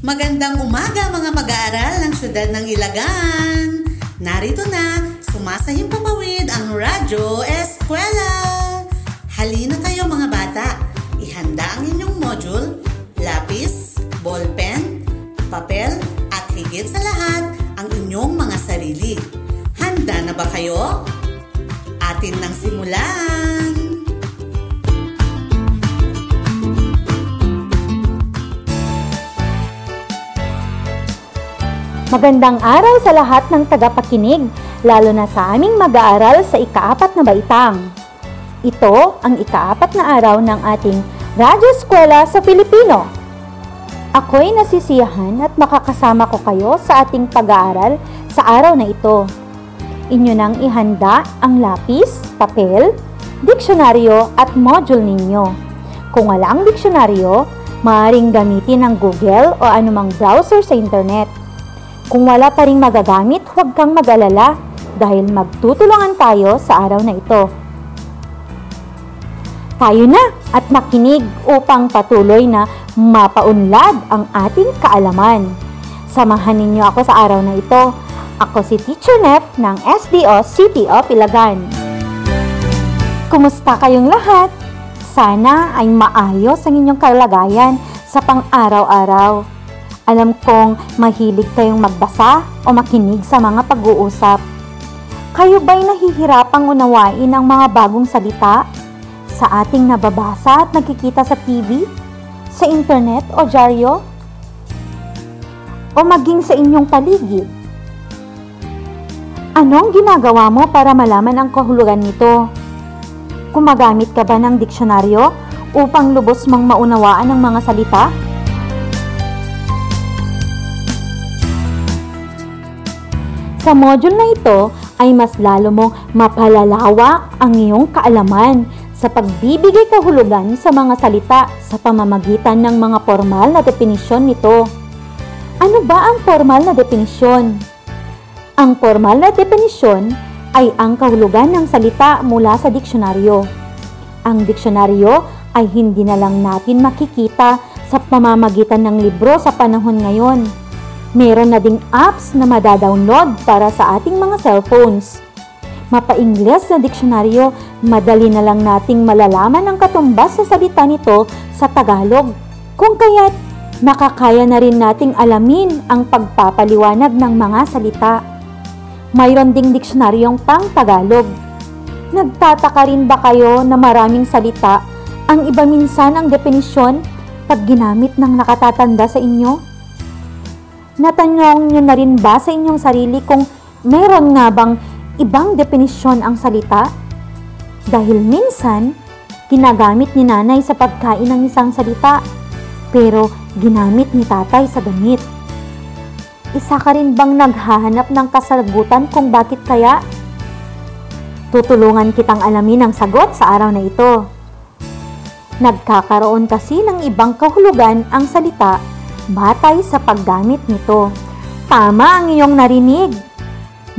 Magandang umaga mga mag-aaral ng syudad ng Ilagan. Narito na, sumasahing papawid ang Radyo Eskwela. Halina kayo mga bata. Ihanda ang inyong module, lapis, ballpen, papel, at higit sa lahat, ang inyong mga sarili. Handa na ba kayo? Atin nang simulan! Magandang araw sa lahat ng tagapakinig, lalo na sa aming mag-aaral sa ikaapat na baitang. Ito ang ikaapat na araw ng ating Radyo Eskwela sa Pilipino. Ako'y nasisiyahan at makakasama ko kayo sa ating pag-aaral sa araw na ito. Inyo nang ihanda ang lapis, papel, diksyonaryo at module ninyo. Kung wala ang diksyonaryo, maaaring gamitin ang Google o anumang browser sa internet. Kung wala pa rin magagamit, huwag kang mag-alala dahil magtutulungan tayo sa araw na ito. Tayo na at makinig upang patuloy na mapaunlad ang ating kaalaman. Samahan ninyo ako sa araw na ito. Ako si Teacher Nef ng SDO City of Ilagan. Kumusta kayong lahat? Sana ay maayos ang inyong kalagayan sa pang-araw-araw. Alam kong mahilig kayong magbasa o makinig sa mga pag-uusap. Kayo ba'y nahihirapang unawain ang mga bagong salita sa ating nababasa at nakikita sa TV, sa internet o dyaryo? O maging sa inyong paligid? Anong ginagawa mo para malaman ang kahulugan nito? Kumagamit ka ba ng diksyonaryo upang lubos mang maunawaan ang mga salita? Sa module na ito ay mas lalo mong mapalalawak ang iyong kaalaman sa pagbibigay kahulugan sa mga salita sa pamamagitan ng mga formal na definisyon nito. Ano ba ang formal na definisyon? Ang formal na definisyon ay ang kahulugan ng salita mula sa diksyonaryo. Ang diksyonaryo ay hindi na lang natin makikita sa pamamagitan ng libro sa panahon ngayon Meron na ding apps na madadownload para sa ating mga cellphones. Mapa-Ingles na diksyonaryo, madali na lang nating malalaman ang katumbas sa salita nito sa Tagalog. Kung kaya't nakakaya na rin nating alamin ang pagpapaliwanag ng mga salita. Mayroon ding diksyonaryong pang Tagalog. Nagtataka rin ba kayo na maraming salita ang iba minsan ang definisyon pag ginamit ng nakatatanda sa inyo? Natanong nyo na rin ba sa inyong sarili kung meron nga bang ibang definisyon ang salita? Dahil minsan, ginagamit ni nanay sa pagkain ng isang salita, pero ginamit ni tatay sa damit. Isa ka rin bang naghahanap ng kasagutan kung bakit kaya? Tutulungan kitang alamin ang sagot sa araw na ito. Nagkakaroon kasi ng ibang kahulugan ang salita batay sa paggamit nito. Tama ang iyong narinig.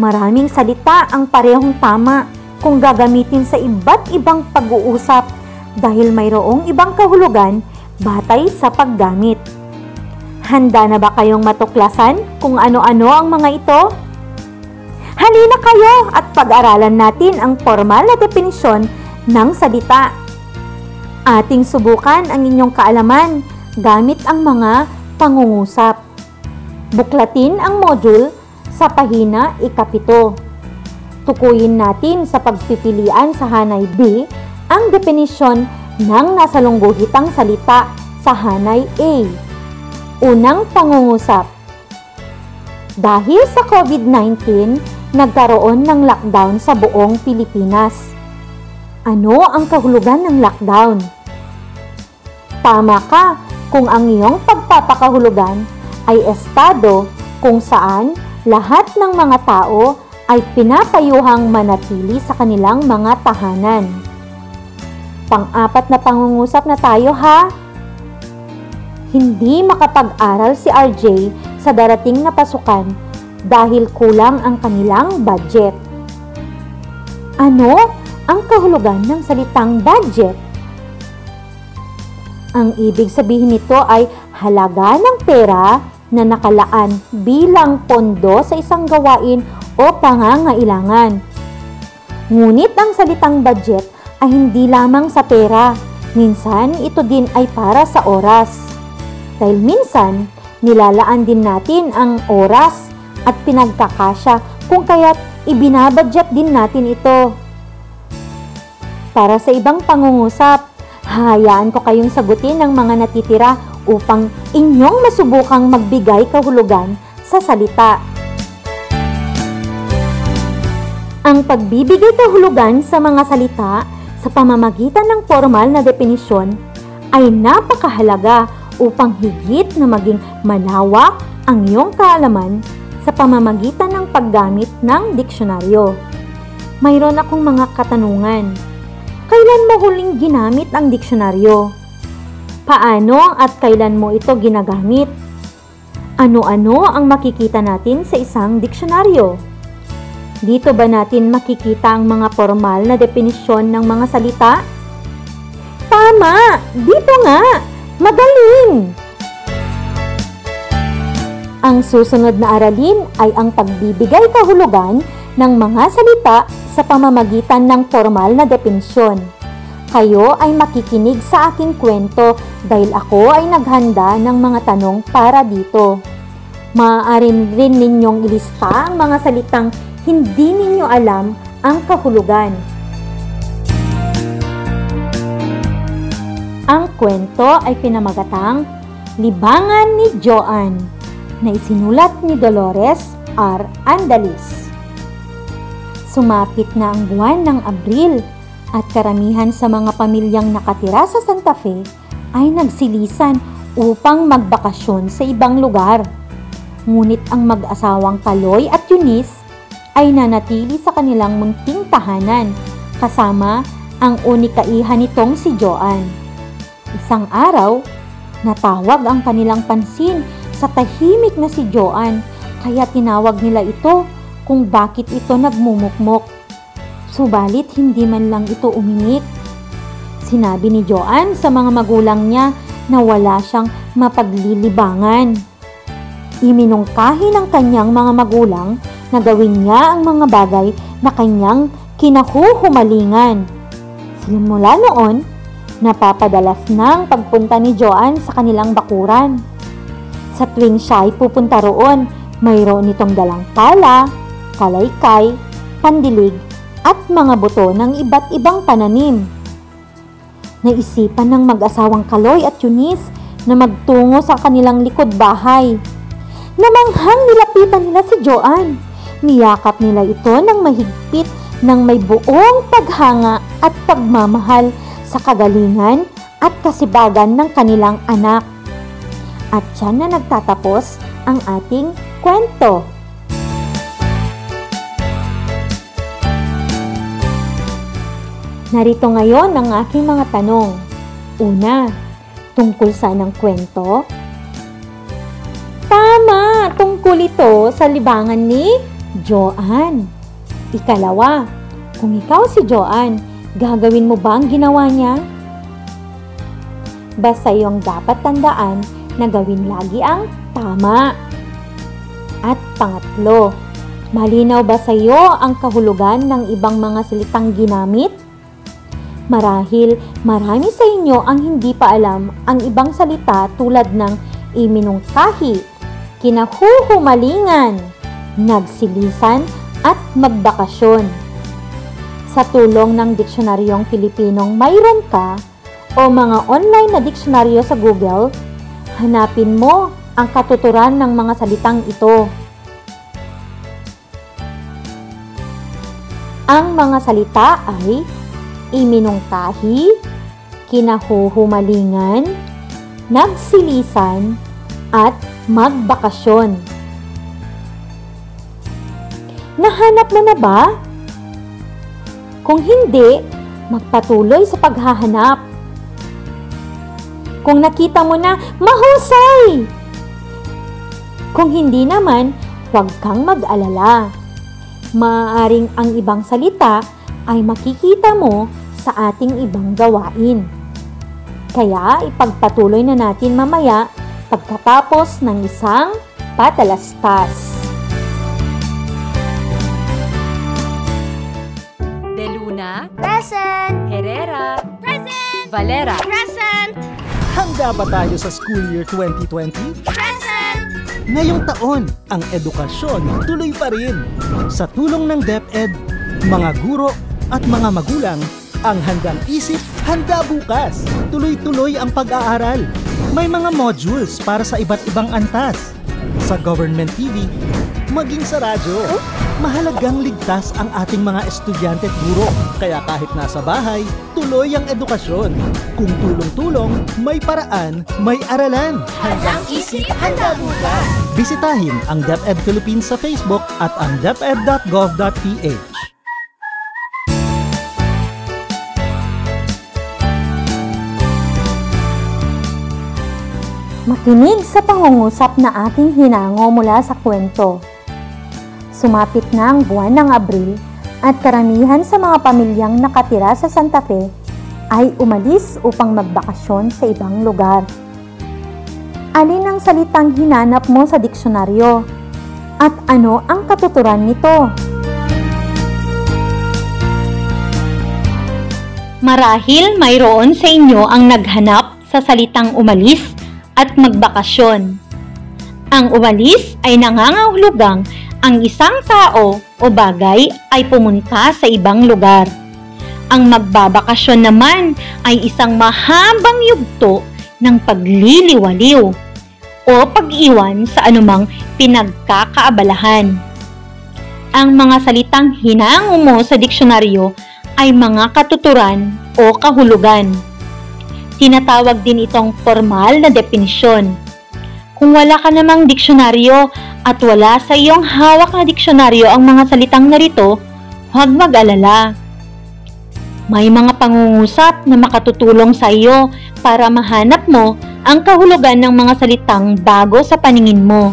Maraming salita ang parehong tama kung gagamitin sa iba't ibang pag-uusap dahil mayroong ibang kahulugan batay sa paggamit. Handa na ba kayong matuklasan kung ano-ano ang mga ito? Halina kayo at pag-aralan natin ang formal na definisyon ng salita. Ating subukan ang inyong kaalaman gamit ang mga pangungusap. Buklatin ang module sa pahina ikapito. Tukuyin natin sa pagpipilian sa hanay B ang definisyon ng nasalungguhitang salita sa hanay A. Unang pangungusap. Dahil sa COVID-19, nagkaroon ng lockdown sa buong Pilipinas. Ano ang kahulugan ng lockdown? Tama ka kung ang iyong pagpapakahulugan ay estado kung saan lahat ng mga tao ay pinapayuhang manatili sa kanilang mga tahanan. Pang-apat na pangungusap na tayo ha. Hindi makapag-aral si RJ sa darating na pasukan dahil kulang ang kanilang budget. Ano ang kahulugan ng salitang budget? Ang ibig sabihin nito ay halaga ng pera na nakalaan bilang pondo sa isang gawain o pangangailangan. Ngunit ang salitang budget ay hindi lamang sa pera. Minsan, ito din ay para sa oras. Dahil minsan, nilalaan din natin ang oras at pinagkakasya kung kaya't ibinabudget din natin ito. Para sa ibang pangungusap, hayaan ko kayong sagutin ang mga natitira upang inyong masubukang magbigay kahulugan sa salita. Ang pagbibigay kahulugan sa mga salita sa pamamagitan ng formal na definisyon ay napakahalaga upang higit na maging malawak ang iyong kaalaman sa pamamagitan ng paggamit ng diksyonaryo. Mayroon akong mga katanungan. Kailan mo huling ginamit ang diksyonaryo? Paano at kailan mo ito ginagamit? Ano-ano ang makikita natin sa isang diksyonaryo? Dito ba natin makikita ang mga formal na definisyon ng mga salita? Tama! Dito nga! Magaling! Ang susunod na aralin ay ang pagbibigay kahulugan ng mga salita sa pamamagitan ng formal na definisyon. Kayo ay makikinig sa aking kwento dahil ako ay naghanda ng mga tanong para dito. Maaari rin ninyong ilista ang mga salitang hindi ninyo alam ang kahulugan. Ang kwento ay pinamagatang Libangan ni Joan na isinulat ni Dolores R. Andalis. Sumapit na ang buwan ng Abril at karamihan sa mga pamilyang nakatira sa Santa Fe ay nagsilisan upang magbakasyon sa ibang lugar. Ngunit ang mag-asawang Kaloy at Eunice ay nanatili sa kanilang munting tahanan kasama ang unikaihan nitong si Joan. Isang araw, natawag ang kanilang pansin sa tahimik na si Joan kaya tinawag nila ito kung bakit ito nagmumukmok. Subalit hindi man lang ito umimik. Sinabi ni Joan sa mga magulang niya na wala siyang mapaglilibangan. Iminungkahi ng kanyang mga magulang na gawin niya ang mga bagay na kanyang kinahuhumalingan. Simula noon, napapadalas na ang pagpunta ni Joan sa kanilang bakuran. Sa tuwing siya ay pupunta roon, mayroon itong dalang pala, kalaykay, pandilig, at mga buto ng iba't ibang pananim. Naisipan ng mag-asawang Kaloy at Eunice na magtungo sa kanilang likod bahay. Namanghang nilapitan nila si Joan Niyakap nila ito ng mahigpit ng may buong paghanga at pagmamahal sa kagalingan at kasibagan ng kanilang anak. At siya na nagtatapos ang ating kwento. Narito ngayon ang aking mga tanong. Una, tungkol sa ng kwento? Tama! Tungkol ito sa libangan ni Joanne. Ikalawa, kung ikaw si Joanne, gagawin mo ba ang ginawa niya? Basta yung dapat tandaan na gawin lagi ang tama. At pangatlo, malinaw ba sa iyo ang kahulugan ng ibang mga salitang ginamit? Marahil marami sa inyo ang hindi pa alam ang ibang salita tulad ng iminungkahi, kinahuhumalingan, nagsilisan at magbakasyon. Sa tulong ng diksionaryong Filipinong mayroon ka o mga online na diksyonaryo sa Google, hanapin mo ang katuturan ng mga salitang ito. Ang mga salita ay iminungkahi, kinahuhumalingan, nagsilisan, at magbakasyon. Nahanap mo na ba? Kung hindi, magpatuloy sa paghahanap. Kung nakita mo na, mahusay! Kung hindi naman, huwag kang mag-alala. Maaaring ang ibang salita ay makikita mo sa ating ibang gawain. Kaya ipagpatuloy na natin mamaya pagkatapos ng isang patalastas. De Luna, Present! Herrera, Present! Valera, Present! Handa ba tayo sa school year 2020? Present! Ngayong taon, ang edukasyon tuloy pa rin. Sa tulong ng DepEd, mga guro at mga magulang, ang handang isip, handa bukas. Tuloy-tuloy ang pag-aaral. May mga modules para sa iba't ibang antas. Sa government TV, maging sa radyo. Mahalagang ligtas ang ating mga estudyante at guro. Kaya kahit nasa bahay, tuloy ang edukasyon. Kung tulong-tulong, may paraan, may aralan. Handang isip, handa bukas! Bisitahin ang DepEd Philippines sa Facebook at ang deped.gov.ph. Makinig sa pangungusap na aking hinango mula sa kwento. Sumapit na ang buwan ng Abril at karamihan sa mga pamilyang nakatira sa Santa Fe ay umalis upang magbakasyon sa ibang lugar. Alin ang salitang hinanap mo sa diksyonaryo? At ano ang katuturan nito? Marahil mayroon sa inyo ang naghanap sa salitang umalis at magbakasyon. Ang umalis ay nangangahulugang ang isang tao o bagay ay pumunta sa ibang lugar. Ang magbabakasyon naman ay isang mahabang yugto ng pagliliwaliw o pag-iwan sa anumang pinagkakaabalahan. Ang mga salitang hinango mo sa diksyonaryo ay mga katuturan o kahulugan. Tinatawag din itong formal na definisyon. Kung wala ka namang diksyonaryo at wala sa iyong hawak na diksyonaryo ang mga salitang narito, huwag mag-alala. May mga pangungusap na makatutulong sa iyo para mahanap mo ang kahulugan ng mga salitang bago sa paningin mo.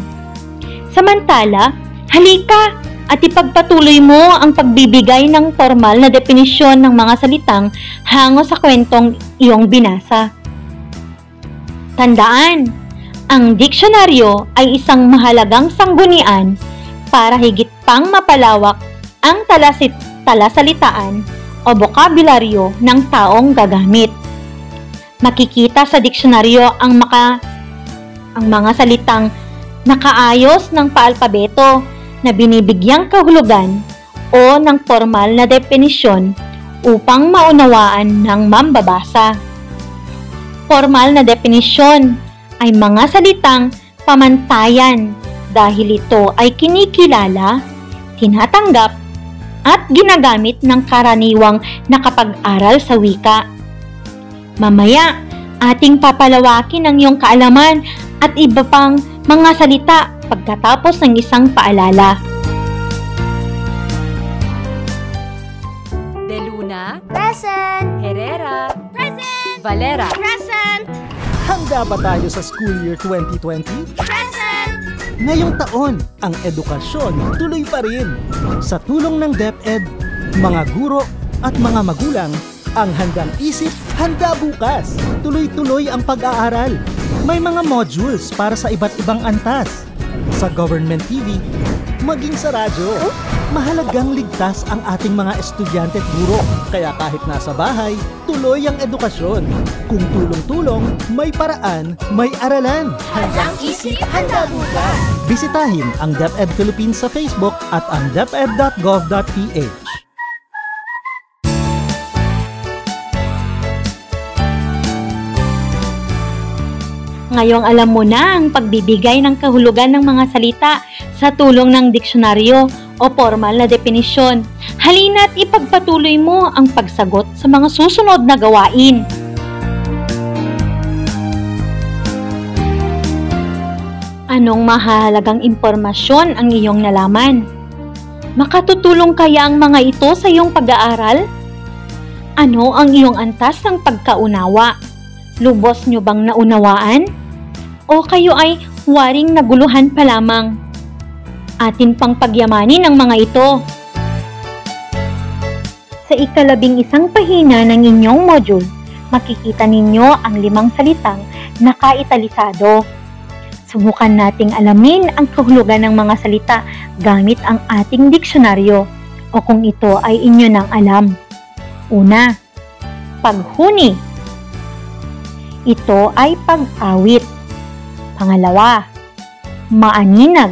Samantala, halika at ipagpatuloy mo ang pagbibigay ng formal na definisyon ng mga salitang hango sa kwentong iyong binasa. Tandaan, ang diksyonaryo ay isang mahalagang sanggunian para higit pang mapalawak ang talasit talasalitaan o bokabularyo ng taong gagamit. Makikita sa diksyonaryo ang maka ang mga salitang nakaayos ng paalpabeto na binibigyang kahulugan o ng formal na definisyon upang maunawaan ng mambabasa. Formal na definisyon ay mga salitang pamantayan dahil ito ay kinikilala, tinatanggap, at ginagamit ng karaniwang nakapag-aral sa wika. Mamaya, ating papalawakin ang iyong kaalaman at iba pang mga salita pagkatapos ng isang paalala. De Luna, Present! Herrera, Present! Valera, Present! Handa ba tayo sa school year 2020? Present! Ngayong taon, ang edukasyon tuloy pa rin. Sa tulong ng DepEd, mga guro at mga magulang, ang handang isip, handa bukas. Tuloy-tuloy ang pag-aaral. May mga modules para sa iba't ibang antas. Sa government TV, maging sa radyo. Mahalagang ligtas ang ating mga estudyante at guro. Kaya kahit nasa bahay, tuloy ang edukasyon. Kung tulong-tulong, may paraan, may aralan. Handang isip, handa bukas! Bisitahin ang DepEd Philippines sa Facebook at ang deped.gov.ph. Ngayong alam mo na ang pagbibigay ng kahulugan ng mga salita sa tulong ng diksyonaryo o formal na definisyon. Halina't ipagpatuloy mo ang pagsagot sa mga susunod na gawain. Anong mahalagang impormasyon ang iyong nalaman? Makatutulong kaya ang mga ito sa iyong pag-aaral? Ano ang iyong antas ng pagkaunawa? Lubos nyo bang naunawaan? O kayo ay waring naguluhan pa lamang? Atin pang pagyamanin ang mga ito. Sa ikalabing isang pahina ng inyong module, makikita ninyo ang limang salitang nakaitalisado. Subukan nating alamin ang kahulugan ng mga salita gamit ang ating diksyonaryo o kung ito ay inyo nang alam. Una, paghuni. Ito ay pag-awit. Pangalawa, maaninag.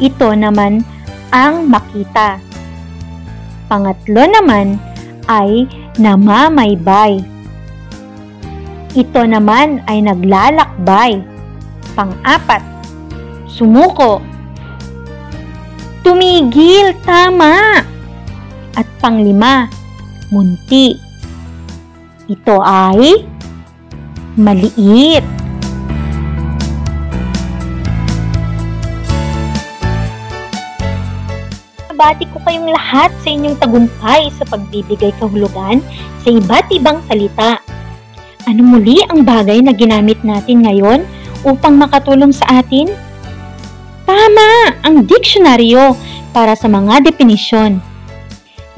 Ito naman ang makita. Pangatlo naman ay namamaybay. Ito naman ay naglalakbay. Pang-apat, sumuko. Tumigil, tama. At panglima, munti. Ito ay maliit. Bati ko kayong lahat sa inyong tagumpay sa pagbibigay kahulugan sa iba't ibang salita. Ano muli ang bagay na ginamit natin ngayon upang makatulong sa atin? Tama! Ang diksyonaryo para sa mga definisyon.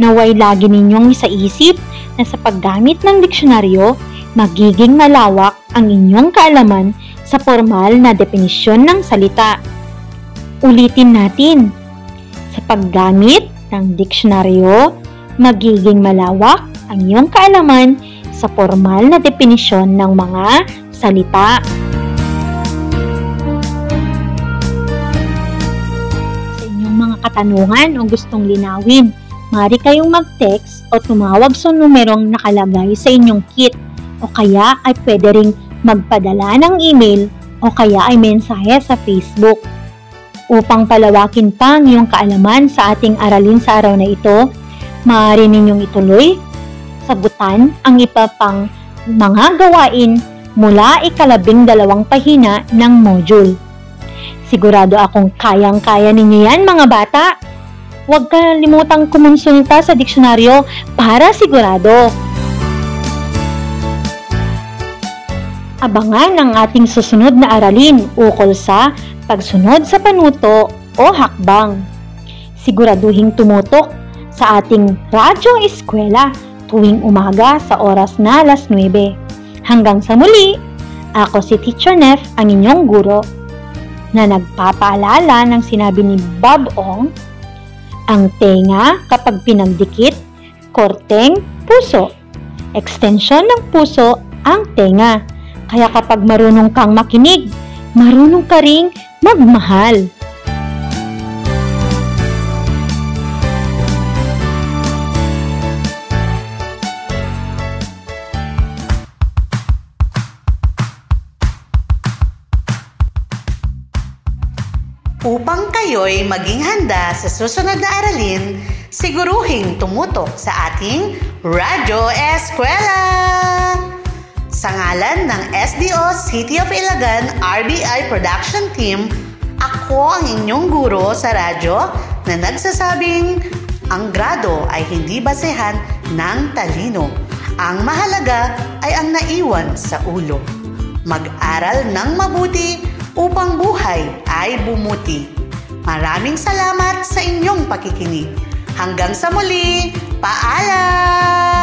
Naway lagi ninyong isaisip na sa paggamit ng diksyonaryo, magiging malawak ang inyong kaalaman sa formal na definisyon ng salita. Ulitin natin. Sa paggamit ng diksyonaryo, magiging malawak ang iyong kaalaman sa formal na definisyon ng mga salita. Sa inyong mga katanungan o gustong linawin, maaari kayong mag-text o tumawag sa numerong nakalagay sa inyong kit o kaya ay pwede ring magpadala ng email o kaya ay mensahe sa Facebook. Upang palawakin pa ang iyong kaalaman sa ating aralin sa araw na ito, maaari ninyong ituloy sagutan ang iba pang mga gawain mula ikalabing dalawang pahina ng module. Sigurado akong kayang-kaya ninyo yan mga bata. Huwag kalimutang kumonsulta sa diksyonaryo para sigurado. Abangan ang ating susunod na aralin ukol sa pagsunod sa panuto o hakbang. Siguraduhing tumutok sa ating radyo eskwela tuwing umaga sa oras na alas 9. Hanggang sa muli, ako si Teacher Nef, ang inyong guro, na nagpapaalala ng sinabi ni Bob Ong, ang tenga kapag pinagdikit, korteng puso. Extension ng puso ang tenga. Kaya kapag marunong kang makinig, marunong ka ring magmahal. Upang kayo'y maging handa sa susunod na aralin, siguruhing tumutok sa ating Radyo Eskwela! Sa ngalan ng SDO City of Ilagan RBI Production Team, ako ang inyong guro sa radyo na nagsasabing ang grado ay hindi basehan ng talino. Ang mahalaga ay ang naiwan sa ulo. Mag-aral ng mabuti upang buhay ay bumuti. Maraming salamat sa inyong pakikinig. Hanggang sa muli, paalam!